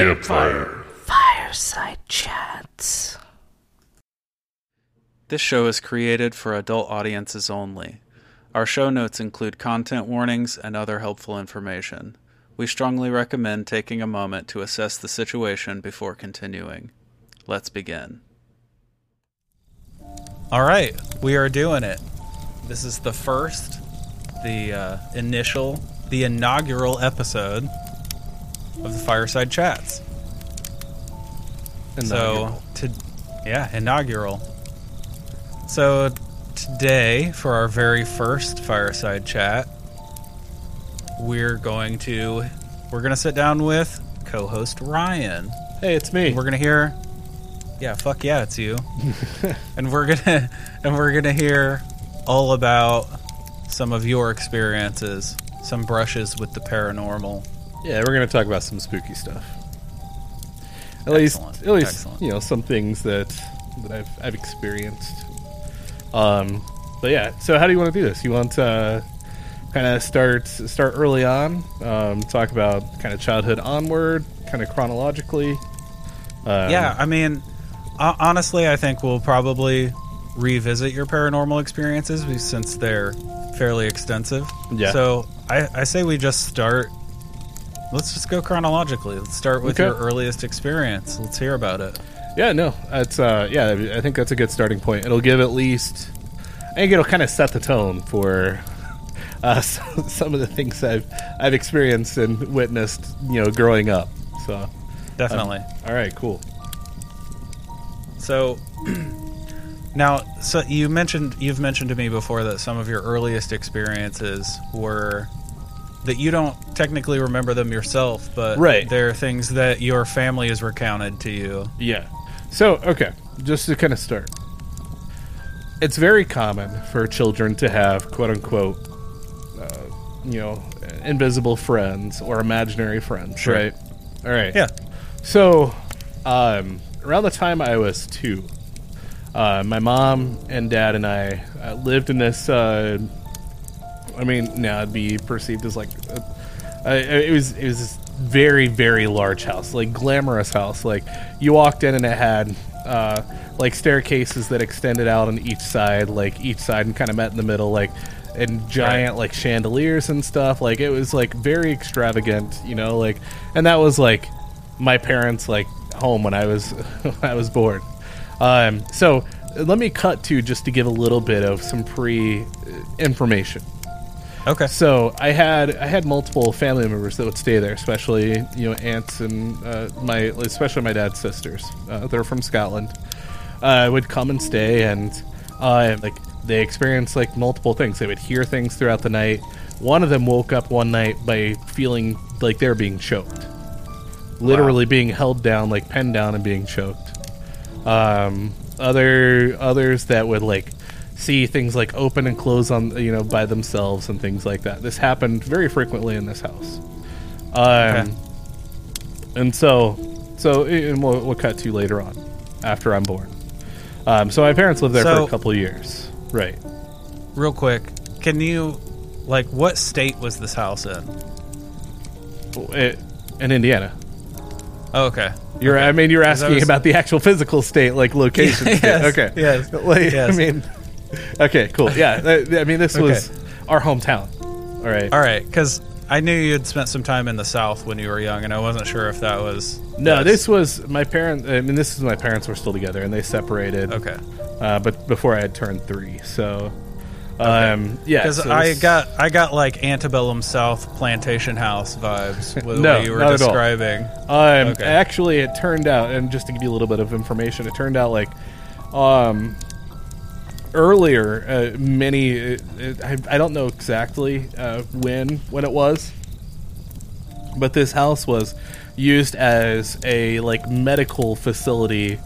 Welcome to Campfire. Fireside Chats. This show is created for adult audiences only. Our show notes include content warnings and other helpful information. We strongly recommend taking a moment to assess the situation before continuing. Let's begin. All right, we are doing it. This is the first, the uh, initial, the inaugural episode of the Fireside Chats. Inaugural. So, to, yeah, inaugural. So, today, for our very first Fireside Chat, we're going to we're going to sit down with co-host Ryan. Hey, it's me. We're going to hear Yeah, fuck yeah, it's you. and we're going to and we're going to hear all about some of your experiences, some brushes with the paranormal. Yeah, we're gonna talk about some spooky stuff. At least, at least, excellent. you know, some things that that I've I've experienced. Um, but yeah. So, how do you want to do this? You want to kind of start start early on, um, talk about kind of childhood onward, kind of chronologically. Um, yeah, I mean, honestly, I think we'll probably revisit your paranormal experiences since they're fairly extensive. Yeah. So I, I say we just start. Let's just go chronologically. Let's start with Okay. your earliest experience. Let's hear about it. Yeah, no, that's uh, yeah. I think that's a good starting point. It'll give at least, I think it'll kind of set the tone for uh, some, some of the things I've I've experienced and witnessed, you know, growing up. So, Definitely. all right, cool. So now, so you mentioned you've mentioned to me before that some of your earliest experiences were that you don't technically remember them yourself, but Right. they're things that your family has recounted to you. Yeah. So, okay, just to kind of start, it's very common for children to have quote unquote, uh, you know, invisible friends or imaginary friends, Sure. right? All right. Yeah. So, um, around the time I was two, uh, my mom and dad and I uh, lived in this. I mean, now it'd be perceived as like uh, it was. It was this very very large house, like glamorous house. Like you walked in and it had uh, like staircases that extended out on each side, like each side and kind of met in the middle, like and giant like chandeliers and stuff. Like it was like very extravagant, you know. Like and that was like my parents like home when I was when I was born. Um, so let me cut to just to give a little bit of some pre uh, information. Okay. So I had I had multiple family members that would stay there, especially you know aunts and uh, my especially my dad's sisters. Uh, they're from Scotland. Uh, would come and stay, and uh, like they experienced like multiple things. They would hear things throughout the night. One of them woke up one night by feeling like they were being choked, literally being held down, like pinned down, and being choked um, other others that would like see things like open and close on you know by themselves and things like that. This happened very frequently in this house. Um, Okay. and so so and we'll, we'll cut to later on after I'm born. Um, so my parents lived there for a couple years, right? Real quick, can you like what state was this house in? It, in Indiana. Oh, okay. You're, I mean, you're asking was- about the actual physical state, like location. state. Yes, Okay. yes, Like, yes. I mean, okay, cool. Yeah. th- I mean, this was our hometown. All right. All right, because I knew you had spent some time in the South when you were young, and I wasn't sure if that was No, this was my parents. I mean, this is my parents were still together, and they separated. okay. Uh, but before I had turned three, so um, yeah. Because so I this- got I got like antebellum South plantation house vibes with the No, way you were not at all. describing. Um, Okay. Actually, it turned out, and just to give you a little bit of information, it turned out like um, earlier, uh, many. It, I, I don't know exactly uh, when when it was, but this house was used as a like medical facility,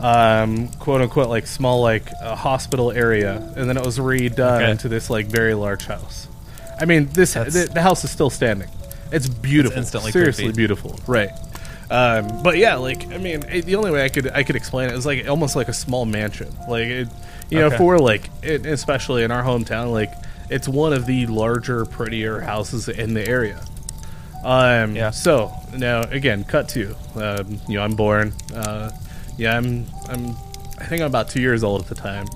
um, quote unquote, like small like uh, hospital area, and then it was redone Okay. into this like very large house. I mean, this the, the house is still standing. It's beautiful, instantly seriously creepy. beautiful, right? Um, but yeah, like I mean, it, the only way I could I could explain it is like almost like a small mansion, like it, you know, for like it, especially in our hometown, like it's one of the larger, prettier houses in the area. Um, Yeah. So now again, cut to um, you know I'm born. Uh, yeah, I'm I'm I think I'm about two years old at the time.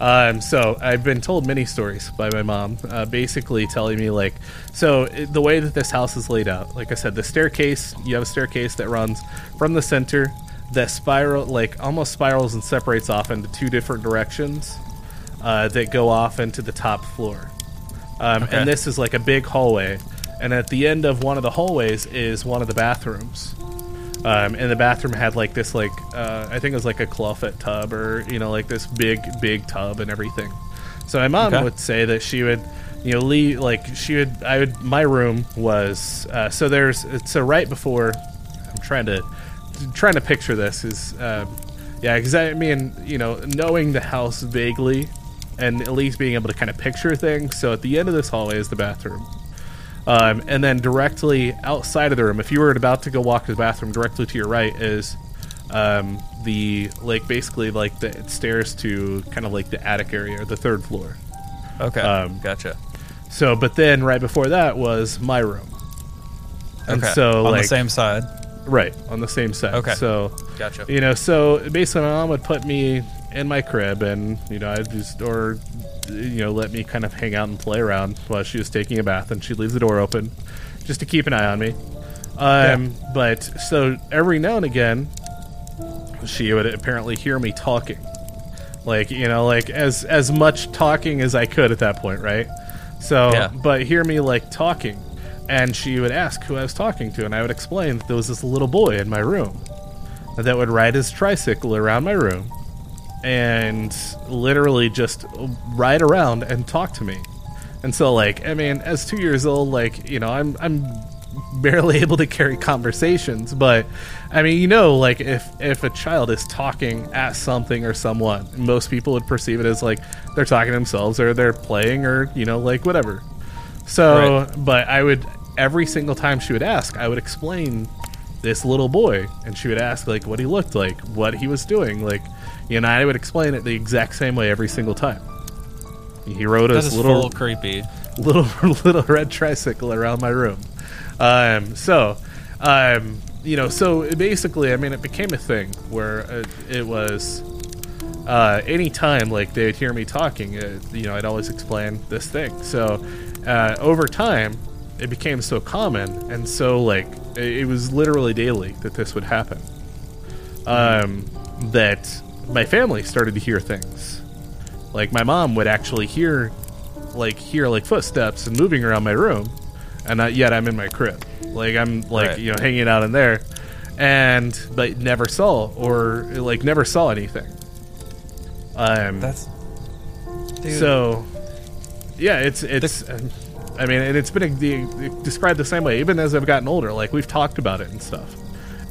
Um, so I've been told many stories by my mom, uh, basically telling me like, so it, the way that this house is laid out, like I said, the staircase, you have a staircase that runs from the center, that spiral, like almost spirals and separates off into two different directions, uh, that go off into the top floor. Um, Okay. And this is like a big hallway, and at the end of one of the hallways is one of the bathrooms. Um, and the bathroom had like this like uh, I think it was like a clawfoot tub or you know like this big big tub and everything. So my mom Okay. would say that she would you know leave like she would I would my room was uh, so there's so right before I'm trying to trying to picture this is um, yeah because I mean you know knowing the house vaguely and at least being able to kind of picture things. So at the end of this hallway is the bathroom. Um, and then directly outside of the room, if you were about to go walk to the bathroom, directly to your right is um, the like basically like the stairs to kind of like the attic area or the third floor. Okay. Um, gotcha. So, but then right before that was my room. And Okay. so on like the same side. Right on the same set. Okay. So Gotcha. you know, so basically, my mom would put me in my crib, and you know, I just or you know, let me kind of hang out and play around while she was taking a bath, and she'd leave the door open just to keep an eye on me. Um, but so every now and again, she would apparently hear me talking, like you know, like as as much talking as I could at that point, right? So, Yeah. but hear me like talking, and she would ask who I was talking to, and I would explain that there was this little boy in my room that would ride his tricycle around my room and literally just ride around and talk to me. And so like, I mean, as 2 years old like, you know, I'm I'm barely able to carry conversations, but I mean, you know, like if if a child is talking at something or someone, most people would perceive it as like they're talking to themselves or they're playing or, you know, like whatever. So, Right. but I would every single time she would ask, I would explain this little boy, and she would ask like what he looked like, what he was doing, like, you know, I would explain it the exact same way every single time. He rode his little creepy. little little red tricycle around my room. Um, so, um, you know, so basically, I mean, it became a thing where it, it was uh, anytime like they would hear me talking, uh, you know, I'd always explain this thing. So, uh, over time, it became so common and so like it, it was literally daily that this would happen. Um, that my family started to hear things. Like my mom would actually hear, like hear like footsteps and moving around my room, and not yet I'm in my crib. Like I'm like Right. you know hanging out in there, and but never saw or like never saw anything. Um, That's dude. so, yeah, it's it's. um, I mean, and it's been the, described the same way. Even as I've gotten older, like we've talked about it and stuff,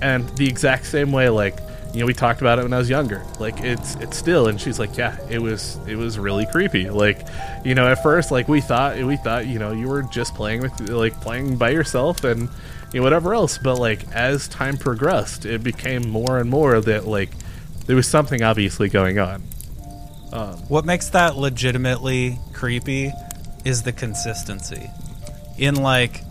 and the exact same way. Like you know, we talked about it when I was younger. Like it's it's still. And she's like, yeah, it was it was really creepy. Like you know, at first, like we thought we thought you know you were just playing with like playing by yourself and you know whatever else. But like as time progressed, it became more and more that like there was something obviously going on. What makes that legitimately creepy is the consistency. In like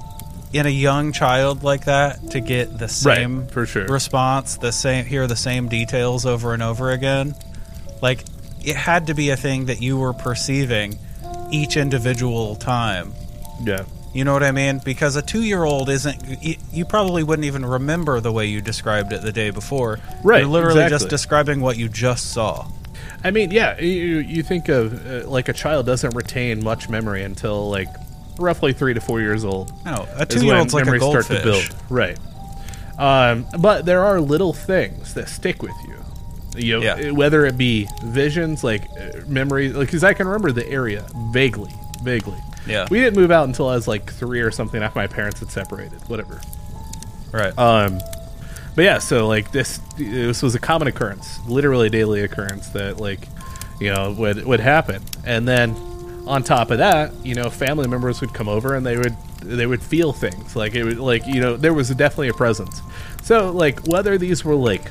in a young child like that to get the same for sure. response, the same hear the same details over and over again. Like it had to be a thing that you were perceiving each individual time. Yeah. You know what I mean? Because a two-year-old isn't. You, you probably wouldn't even remember the way you described it the day before. Right, You're literally just describing what you just saw. I mean, yeah, you you think of uh, like a child doesn't retain much memory until like roughly three to four years old. No, a two-year-old's like a goldfish. start to build. Right. Um, but there are little things that stick with you. You know, Yeah. whether it be visions, like uh, memories, because I can remember the area vaguely, vaguely. Yeah. We didn't move out until I was like three or something after my parents had separated. Whatever. Right. Um, but yeah, so like this, this was a common occurrence, literally a daily occurrence that like, you know, would would happen. And then on top of that, you know, family members would come over and they would they would feel things like it would like you know there was definitely a presence. So like whether these were like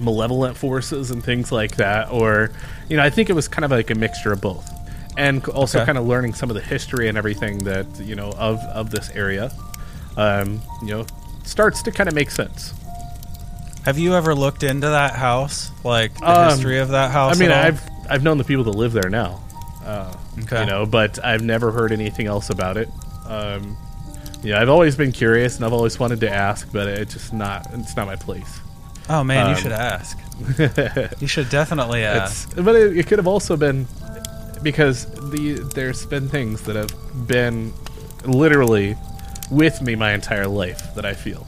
malevolent forces and things like that, or you know, I think it was kind of like a mixture of both, and also Okay. kind of learning some of the history and everything that you know of of this area. um, you know, starts to kind of make sense. Have you ever looked into that house? Like the Um, history of that house? I mean. I've I've known the people that live there now, uh, Okay. you know, but I've never heard anything else about it. Um, you know, I've always been curious and I've always wanted to ask, but it's just not it's not my place. Oh man, you um, should ask. you should definitely ask. It's, but it, it could have also been because the there's been things that have been literally with me my entire life that I feel.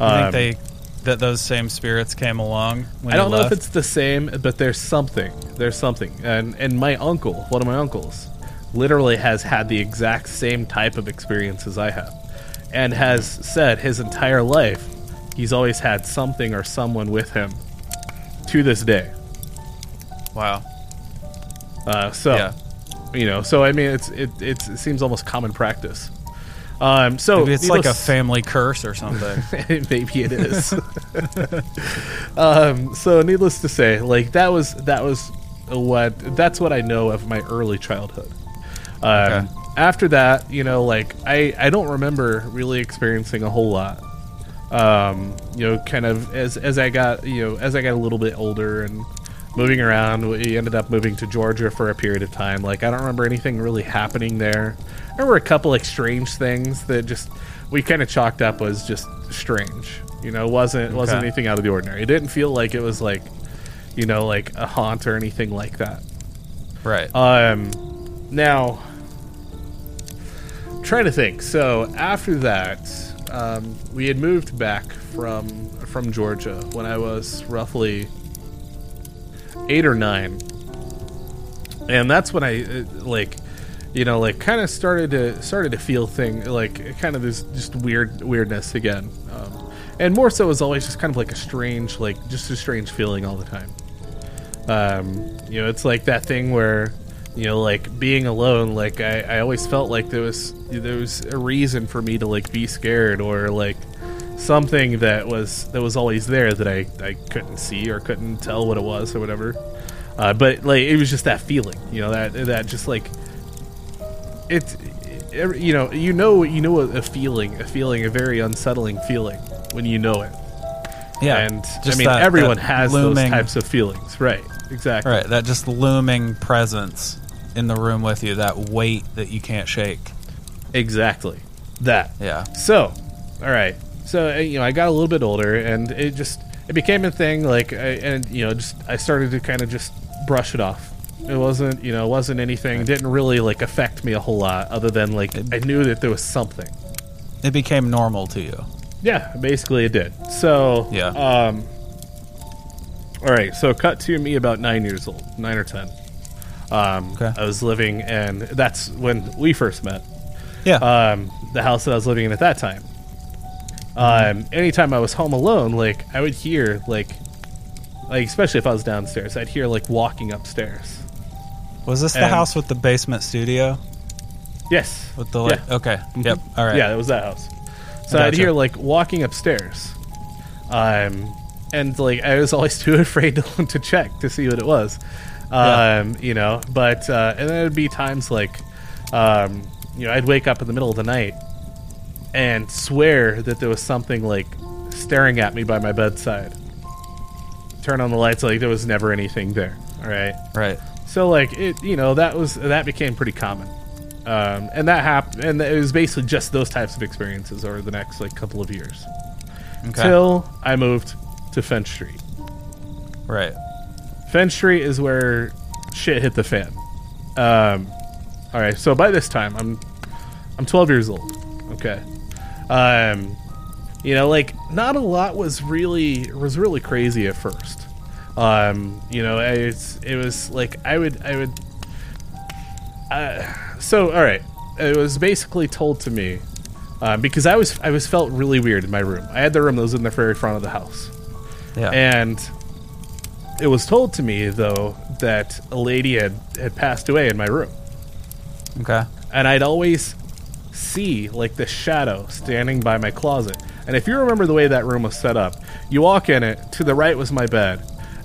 You Um, think they that those same spirits came along when I don't know if it's the same, but there's something. There's something, and and my uncle, one of my uncles, literally has had the exact same type of experience as I have, and has said his entire life he's always had something or someone with him to this day. wow. Uh, so, Yeah. you know, so I mean, it's it, it's, it seems almost common practice. Um, so Maybe it's like a family curse or something. Maybe it is. um, so, needless to say, like that was that was what that's what I know of my early childhood. Um, Okay. After that, you know, like I I don't remember really experiencing a whole lot. Um, you know, kind of as as I got you know as I got a little bit older and moving around, we ended up moving to Georgia for a period of time. Like I don't remember anything really happening there. There were a couple like strange things that just we kind of chalked up as just strange. You know, wasn't wasn't anything out of the ordinary. It didn't feel like it was like, you know, like a haunt or anything like that. right. Um, now, trying to think. So after that, um, we had moved back from from Georgia when I was roughly eight or nine, and that's when I uh, like, you know, like kind of started to started to feel thing like kind of this just weird weirdness again, um, and more so was always just kind of like a strange like just a strange feeling all the time. Um, you know, it's like that thing where, you know, like being alone. Like I, I always felt like there was there was a reason for me to like be scared or like something that was that was always there that I I couldn't see or couldn't tell what it was or whatever. Uh, but like it was just that feeling, you know, that that just like it's it, you know you know you know a, a feeling a feeling a very unsettling feeling when you know it yeah. and just I mean that- everyone that has looming, those types of feelings, right? Exactly. Right. That just looming presence in the room with you. That weight that you can't shake. Exactly. That. Yeah. So, all right. So uh, you know, I got a little bit older, and it just it became a thing. Like, I, and you know, just I started to kind of just brush it off. It wasn't, you know, it wasn't anything. It didn't really like affect me a whole lot, other than like I knew that there was something. It became normal to you. Yeah, basically it did. So, Yeah. Um, all right. So, cut to me about nine years old, nine or ten. Um, Okay. I was living, and that's when we first met. Yeah. um, the house that I was living in at that time. Um, anytime I was home alone, like I would hear like, like especially if I was downstairs, I'd hear like walking upstairs. was this the house with the basement studio? Yes, With the like, Yeah. okay. Mhm. Yep. All right. Yeah, it was that house. So I'd hear like walking upstairs, um, and like I was always too afraid to, to check to see what it was, um, you know. But uh, and then there'd be times like, um, you know, I'd wake up in the middle of the night and swear that there was something like staring at me by my bedside. Turn on the lights, like there was never anything there. All right. Right. So like it, you know, that was that became pretty common, um, and that happened, and it was basically just those types of experiences over the next like couple of years, Okay. till I moved to Finch Street. right. Finch Street is where shit hit the fan. Um, all right, so by this time I'm I'm 12 years old. Okay, um, you know, like not a lot was really was really crazy at first. Um, you know, it's it was like I would I would. Uh, so all right, it was basically told to me uh, because I was I was felt really weird in my room. I had the room that was in the very front of the house. Yeah. And it was told to me though that a lady had had passed away in my room, okay. and I'd always see like the shadow standing by my closet. And if you remember the way that room was set up, you walk in it. To the right was my bed,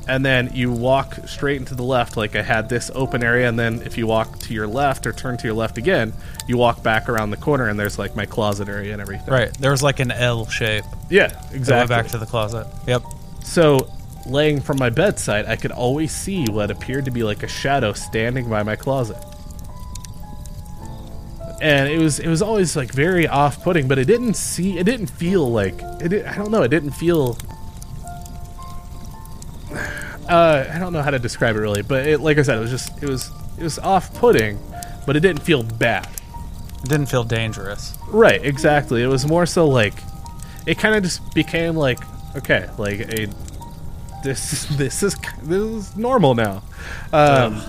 and then you walk straight into the left. Like I had this open area, and then if you walk to your left or turn to your left again, you walk back around the corner, and there's like my closet area and everything. Right. There was like an L shape. Yeah, exactly. back to the closet. Yep. So, laying from my bedside, I could always see what appeared to be like a shadow standing by my closet. And it was it was always like very off-putting, but it didn't see it didn't feel like it I don't know, it didn't feel uh I don't know how to describe it really, but it, like I said, it was just it was it was off-putting, but it didn't feel bad. It didn't feel dangerous. Right, exactly. It was more so like it kind of just became like okay, like a this this is this is normal now. Um,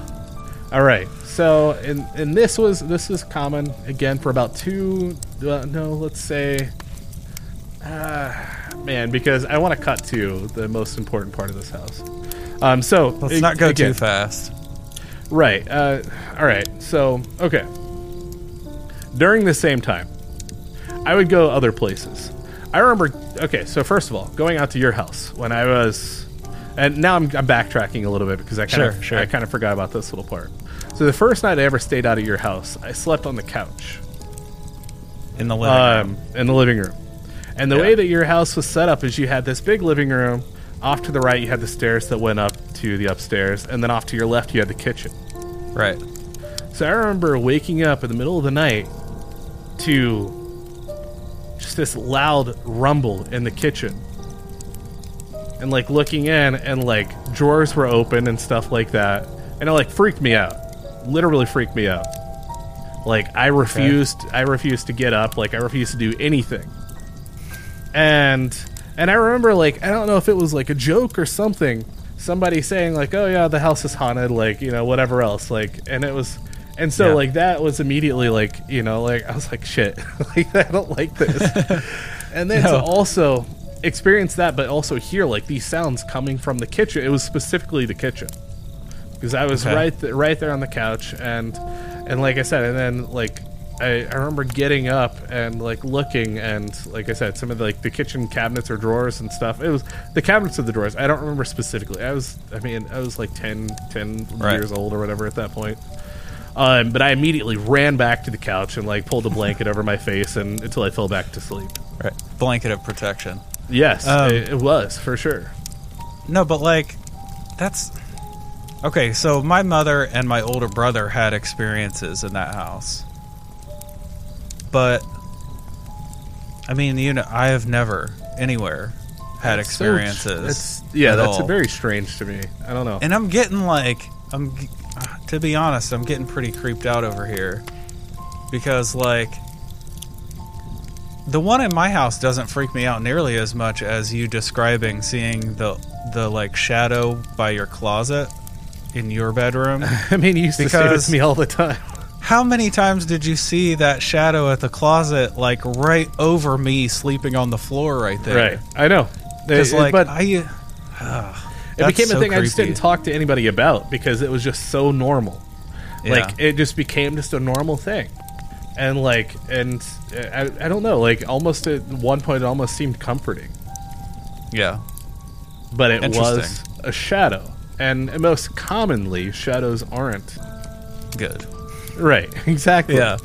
all right, so and and this was this was common again for about two. Uh, no, let's say. Uh, man, because I want to cut to the most important part of this house. Um, so Let's a- not go again, too fast. Right. Uh, all right. So, okay. During the same time, I would go other places. I remember. Okay, so first of all, going out to your house when I was, and now I'm, I'm backtracking a little bit because I kind Sure, of sure. I kind of forgot about this little part. So the first night I ever stayed out of your house, I slept on the couch In the living room. um, in the living room. And the Yeah. way that your house was set up is you had this big living room. Off to the right, you had the stairs that went up to the upstairs, and then off to your left, you had the kitchen. Right. So I remember waking up in the middle of the night to just this loud rumble in the kitchen. And like looking in and like drawers were open and stuff like that. And it like freaked me out. Literally freaked me out. Like I refused I refused to get up, like I refused to do anything. And and I remember like I don't know if it was like a joke or something. Somebody saying like, "Oh yeah, the house is haunted," like you know whatever else, like, and it was, and so Yeah. like that was immediately like you know like I was like shit, like I don't like this, and then to also experience that, but also hear like these sounds coming from the kitchen. It was specifically the kitchen because I was Okay. right th- right there on the couch and and like I said, and then like I, I remember getting up and like looking and like I said, some of the, like the kitchen cabinets or drawers and stuff. It was the cabinets of the drawers. I don't remember specifically. I was I mean I was like 10, 10 Right. years old or whatever at that point. Um, but I immediately ran back to the couch and like pulled a blanket over my face and until I fell back to sleep. Right. Blanket of protection. Yes, Um, it, it was for sure. No, but like, that's okay. So my mother and my older brother had experiences in that house, but I mean, you know, I have never anywhere had It's so tr- experiences. yeah, that's very strange to me. I don't know. And I'm getting like, I'm to be honest, I'm getting pretty creeped out over here because like. The one in my house doesn't freak me out nearly as much as you describing seeing the the like shadow by your closet in your bedroom. I mean, you used to say this Because- to me all the time. How many times did you see that shadow at the closet like right over me sleeping on the floor right there? Right, I know. Because It- like but I it that's became a so thing I just creepy. didn't talk to anybody about because it was just so normal. Yeah. Like it just became just a normal thing, and like and uh, I, I don't know. Like almost at one point, it almost seemed comforting, yeah. but it was Interesting. a shadow. And most commonly, shadows aren't. Good. Right. Exactly. Yeah.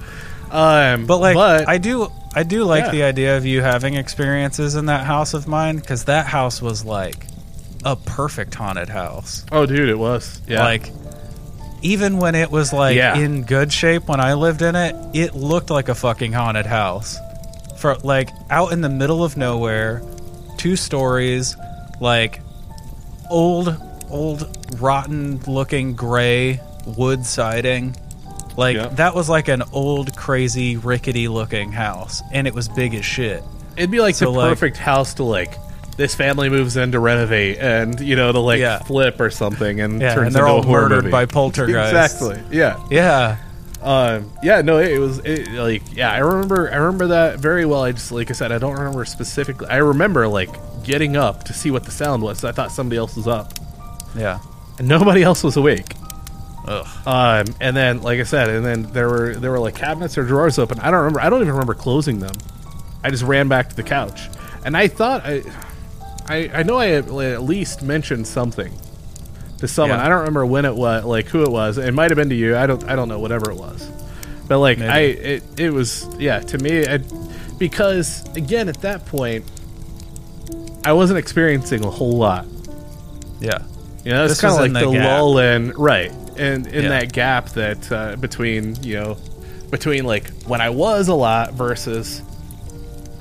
Um. But like but I do I do like Yeah. the idea of you having experiences in that house of mine cuz that house was like a perfect haunted house. oh, dude, it was. Yeah. Like even when it was like Yeah. in good shape when I lived in it, it looked like a fucking haunted house. For like out in the middle of nowhere, two stories, like old old rotten looking gray wood siding. Like Yep. that was like an old crazy rickety looking house and it was big as shit. It'd be like So, the like- perfect house to like. This family moves in to renovate, and you know to like Yeah. flip or something, and Yeah, turns and they're into all murdered movie. by poltergeists. Exactly. Yeah. Yeah. Um. Yeah. No. It, it was it, like. Yeah. I remember. I remember that very well. I just like I said. I don't remember specifically. I remember like getting up to see what the sound was. I thought somebody else was up, Yeah. and nobody else was awake. Ugh. Um. And then, like I said, and then there were there were like cabinets or drawers open. I don't remember. I don't even remember closing them. I just ran back to the couch, and I thought I, I, I know I at least mentioned something to someone. Yeah. I don't remember when it was, like who it was. It might have been to you. I don't. I don't know. Whatever it was, but like Maybe. I, it, it was yeah to me. I, because again, at that point, I wasn't experiencing a whole lot. Yeah. You know, it's kind of like the, gap. lull in right, and in Yeah. that gap that uh, between you know, between like when I was a lot versus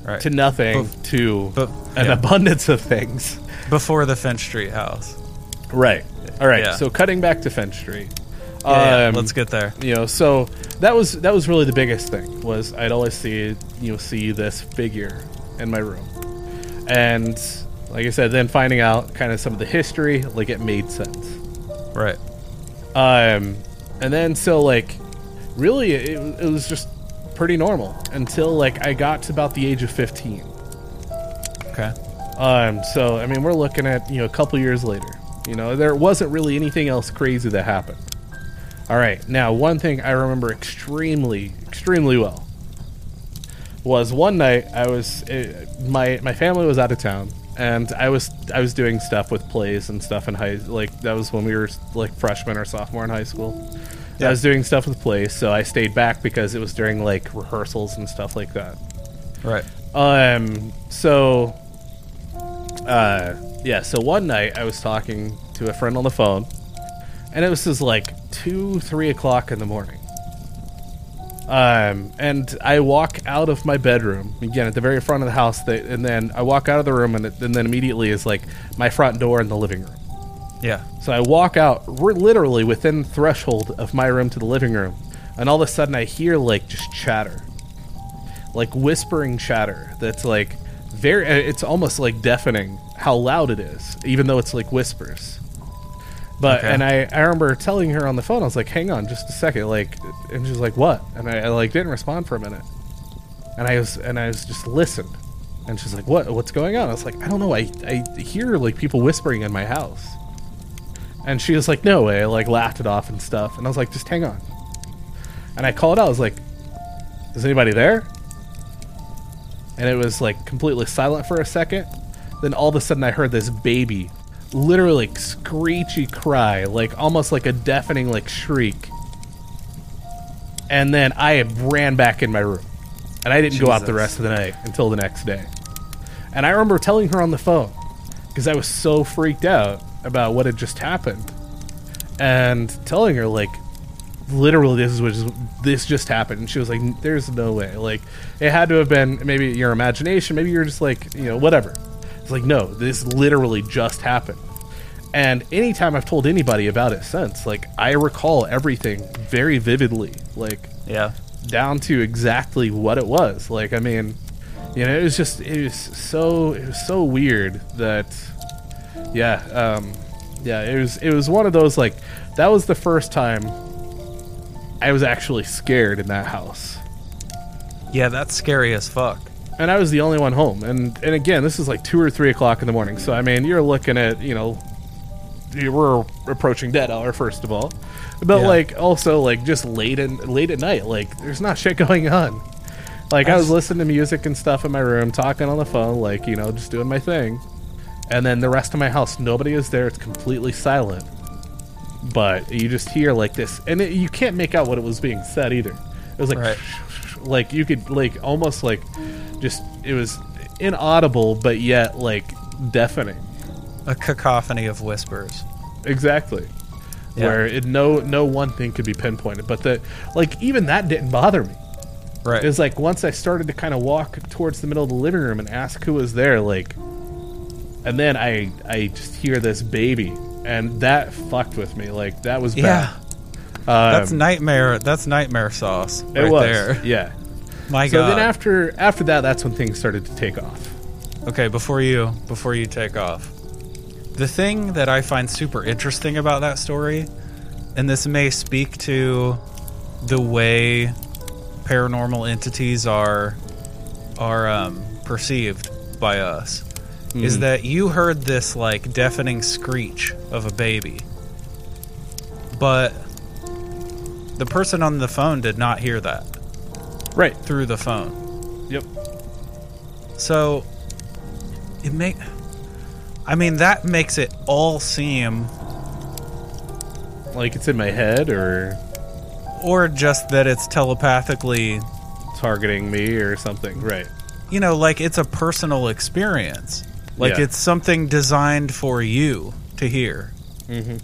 Right. to nothing Bef- to but- an yeah. abundance of things. Before the Finch Street house. Right. All right. Yeah. So cutting back to Finch Street. Yeah, um, let's get there. you know so that was that was really the biggest thing was i'd always see you know see this figure in my room and like i said then finding out kind of some of the history like it made sense Right. um and then so like really it, it was just pretty normal until like i got to about the age of 15 Okay. um so i mean we're looking at you know a couple years later you know there wasn't really anything else crazy that happened all right now one thing i remember extremely extremely well was one night i was uh, my my family was out of town and i was i was doing stuff with plays and stuff in high like that was when we were like freshman or sophomore in high school Yeah. i was doing stuff with plays so i stayed back because it was during like rehearsals and stuff like that Right. um. So, uh, yeah. So one night I was talking to a friend on the phone, and it was just like two, three o'clock in the morning. Um, and I walk out of my bedroom again at the very front of the house, that, and then I walk out of the room, and, it, and then immediately is like my front door in the living room. Yeah. So I walk out, we're literally within threshold of my room to the living room, and all of a sudden I hear like just chatter, like whispering chatter. That's like very. uh, It's almost like deafening how loud it is, even though it's like whispers. But Okay. and I, I remember telling her on the phone, I was like, "Hang on, just a second, like," and she's like, "What?" And I, I like didn't respond for a minute, and I was and I was just listened, and she's like, "What? What's going on?" I was like, "I don't know. I I hear like people whispering in my house." And she was like, "No way!" I, Like laughed it off and stuff. And I was like, "Just hang on." And I called out. I was like, "Is anybody there?" And it was like completely silent for a second. Then all of a sudden, I heard this baby, literally screechy cry, like almost like a deafening like shriek. And then I ran back in my room, and I didn't go out the rest of the night until the next day. And I remember telling her on the phone because I was so freaked out about what had just happened, and telling her like, literally, this is what just, this just happened. And she was like, "There's no way. Like, it had to have been maybe your imagination. Maybe you're just like, you know, whatever." Like, no, this literally just happened. And anytime I've told anybody about it since, like, I recall everything very vividly. Like, Yeah. down to exactly what it was. Like, I mean, you know, it was just it was so it was so weird that yeah, um yeah, it was it was one of those like that was the first time I was actually scared in that house. Yeah, that's scary as fuck. And I was the only one home. And and again, this is like two or three o'clock in the morning. So I mean you're looking at, you know we're approaching dead hour first of all. But Yeah. like also like just late and late at night, like there's not shit going on. Like I was listening to music and stuff in my room, talking on the phone, like, you know, just doing my thing. And then the rest of my house, nobody is there. It's completely silent. But you just hear like this, and it, you can't make out what it was being said either. It was like, Right. like you could like almost like just it was inaudible, but yet like deafening. A cacophony of whispers. Exactly. Yeah. Where it, no no one thing could be pinpointed, but the like even that didn't bother me. Right. It was like once I started to kind of walk towards the middle of the living room and ask who was there, like, and then I I just hear this baby, and that fucked with me. Like that was yeah. bad. That's Um, nightmare. That's nightmare sauce. it right was there. yeah. My So God. then after after that, that's when things started to take off. Okay, before you before you take off. The thing that I find super interesting about that story, and this may speak to the way paranormal entities are are um, perceived by us, is that you heard this like deafening screech of a baby, but the person on the phone did not hear that Right. through the phone. Yep. So it make I mean that makes it all seem Like it's in my head or or just that it's telepathically, targeting me or something. Right. you know, like it's a personal experience. Like Yeah. it's something designed for you to hear. Mm-hmm.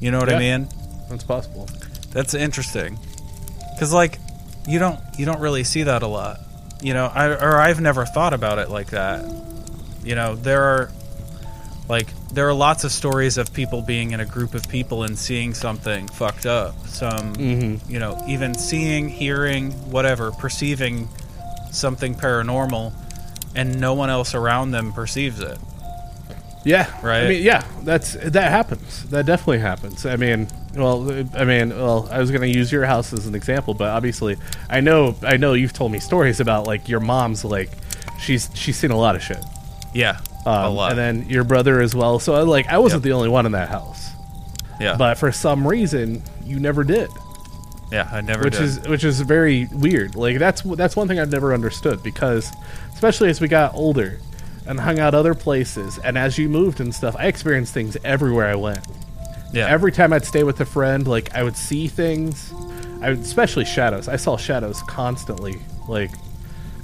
You know what I mean? That's possible. That's interesting. Cuz like you don't you don't really see that a lot. You know, I or I've never thought about it like that. You know, there are like there are lots of stories of people being in a group of people and seeing something fucked up. Some Mhm. you know, even seeing, hearing, whatever, perceiving something paranormal and no one else around them perceives it. Yeah. Right. I mean, yeah, that's that happens. That definitely happens. I mean, well, I mean, well, I was going to use your house as an example, but obviously, I know, I know you've told me stories about like your mom's like she's she's seen a lot of shit. Yeah. Um, a lot. And then your brother as well. So like, I wasn't Yep. the only one in that house, yeah. but for some reason, you never did. yeah, I never which did. is which is very weird. Like that's that's one thing I've never understood because, especially as we got older and hung out other places, and as you moved and stuff, I experienced things everywhere I went. yeah. Every time I'd stay with a friend, like I would see things. I would, especially shadows. I saw shadows constantly. Like,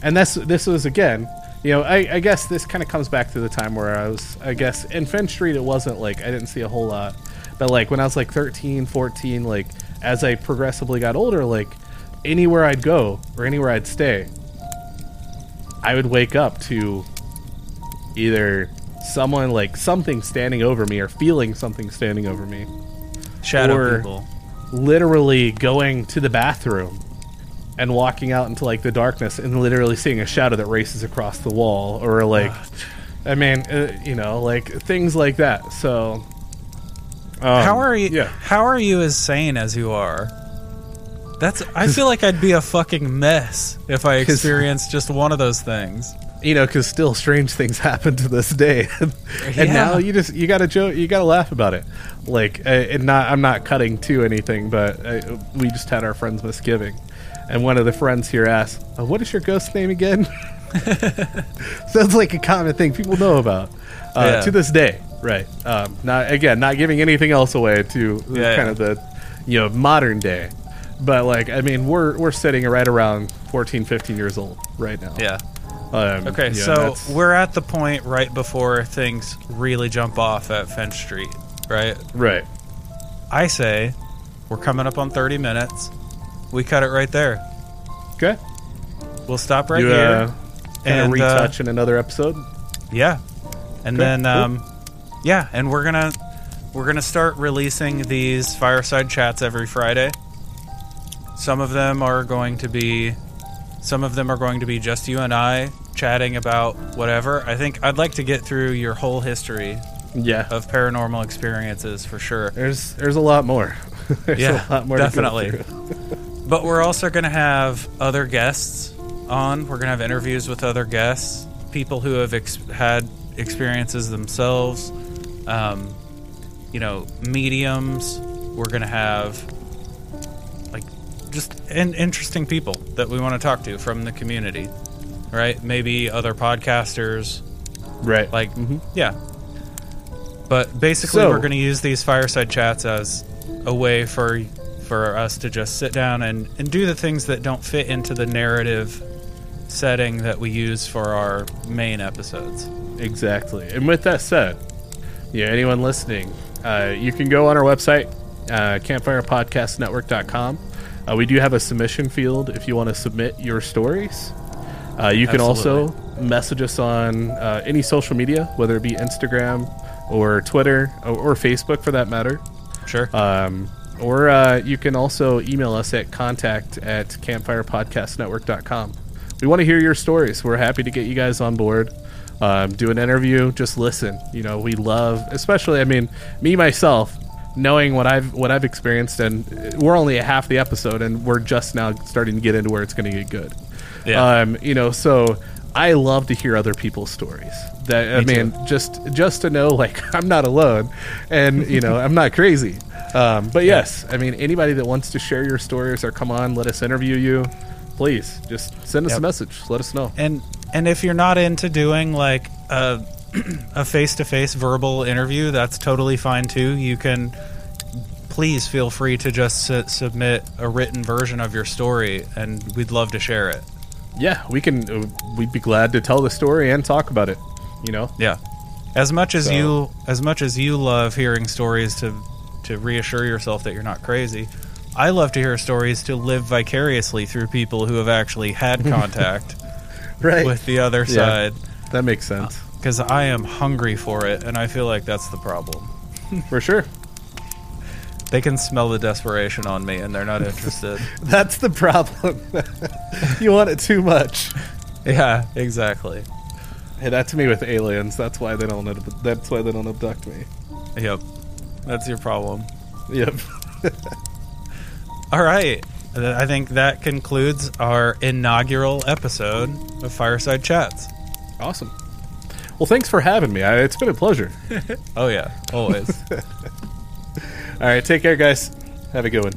and that's this was again. You know, I, I guess this kind of comes back to the time where I was. I guess in Finch Street, it wasn't like I didn't see a whole lot, but like when I was like 13, 14, like as I progressively got older, like anywhere I'd go or anywhere I'd stay, I would wake up to either someone like something standing over me or feeling something standing over me Shadow or- people. literally going to the bathroom and walking out into like the darkness and literally seeing a shadow that races across the wall or like i mean uh, you know like things like that so um, how are you? yeah How are you as sane as you are? That's. I feel like I'd be a fucking mess if I experienced just one of those things. You know because still strange things happen to this day. And Yeah. now you just you gotta joke you gotta laugh about it. Like uh, and not i'm not cutting to anything but uh, we just had our friend's misgiving. And one of the friends here asked uh, what is your ghost name again? Sounds like a common thing people know about uh, Yeah. to this day right? Um, not again not giving anything else away to Yeah, kind of the you know modern day. But like i mean we're we're sitting right around 14 15 years old right now. Yeah. Um, Okay, yeah, so that's- we're at the point right before things really jump off at Finch Street, right? right I say we're coming up on 30 minutes. We cut it right there. Okay. We'll stop right you here. uh, and, uh, retouch in another episode. Yeah. And Okay, then cool. um yeah, and we're going to we're going to start releasing these fireside chats every Friday. Some of them are going to be some of them are going to be just you and I chatting about whatever. I think I'd like to get through your whole history Yeah. of paranormal experiences for sure. There's there's a lot more. there's Yeah, a lot more definitely. But we're also going to have other guests on. We're going to have interviews with other guests, people who have ex- had experiences themselves. Um, you know, mediums. We're going to have in- interesting people that we want to talk to from the community, right? Maybe other podcasters. Right. Like, Mhm. yeah. But basically, So- we're going to use these fireside chats as a way for for us to just sit down and, and do the things that don't fit into the narrative setting that we use for our main episodes. Exactly. And with that said, yeah, anyone listening, uh, you can go on our website, uh, campfirepodcastnetwork.com. Uh, we do have a submission field if you want to submit your stories. Uh, you can also message us on uh, any social media, whether it be Instagram or Twitter or, or Facebook for that matter. Sure. Um, or uh, you can also email us at contact at campfirepodcastnetwork.com. We want to hear your stories. We're happy to get you guys on board. Um, do an interview. Just listen. You know, we love, especially. I mean, me myself, knowing what I've what I've experienced, and we're only at half the episode, and we're just now starting to get into where it's going to get good. Yeah. Um, you know, so I love to hear other people's stories. That I Me too. mean, just just to know, like I'm not alone, and you know, I'm not crazy. Um, but yes, I mean, anybody that wants to share your stories or come on, let us interview you. Please, just send us Yep. a message. Let us know. and and if you're not into doing like a a face-to-face verbal interview, that's totally fine too. You can please feel free to just su- submit a written version of your story, and we'd love to share it. Yeah, we can. Uh, we'd be glad to tell the story and talk about it. You know. Yeah. As much as So- you as much as you love hearing stories to to reassure yourself that you're not crazy, I love to hear stories to live vicariously through people who have actually had contact Right. with the other Yeah. side that makes sense cuz I am hungry for it and I feel like that's the problem. for sure. They can smell the desperation on me and they're not interested. That's the problem. you want it too much. yeah, exactly. Hey, that's me with aliens. That's why they don't. ab- That's why they don't abduct me. Yep. That's your problem. Yep. All right. I think that concludes our inaugural episode of Fireside Chats. awesome. Well, thanks for having me. I, it's been a pleasure. Oh yeah, always. All right, take care, guys. Have a good one.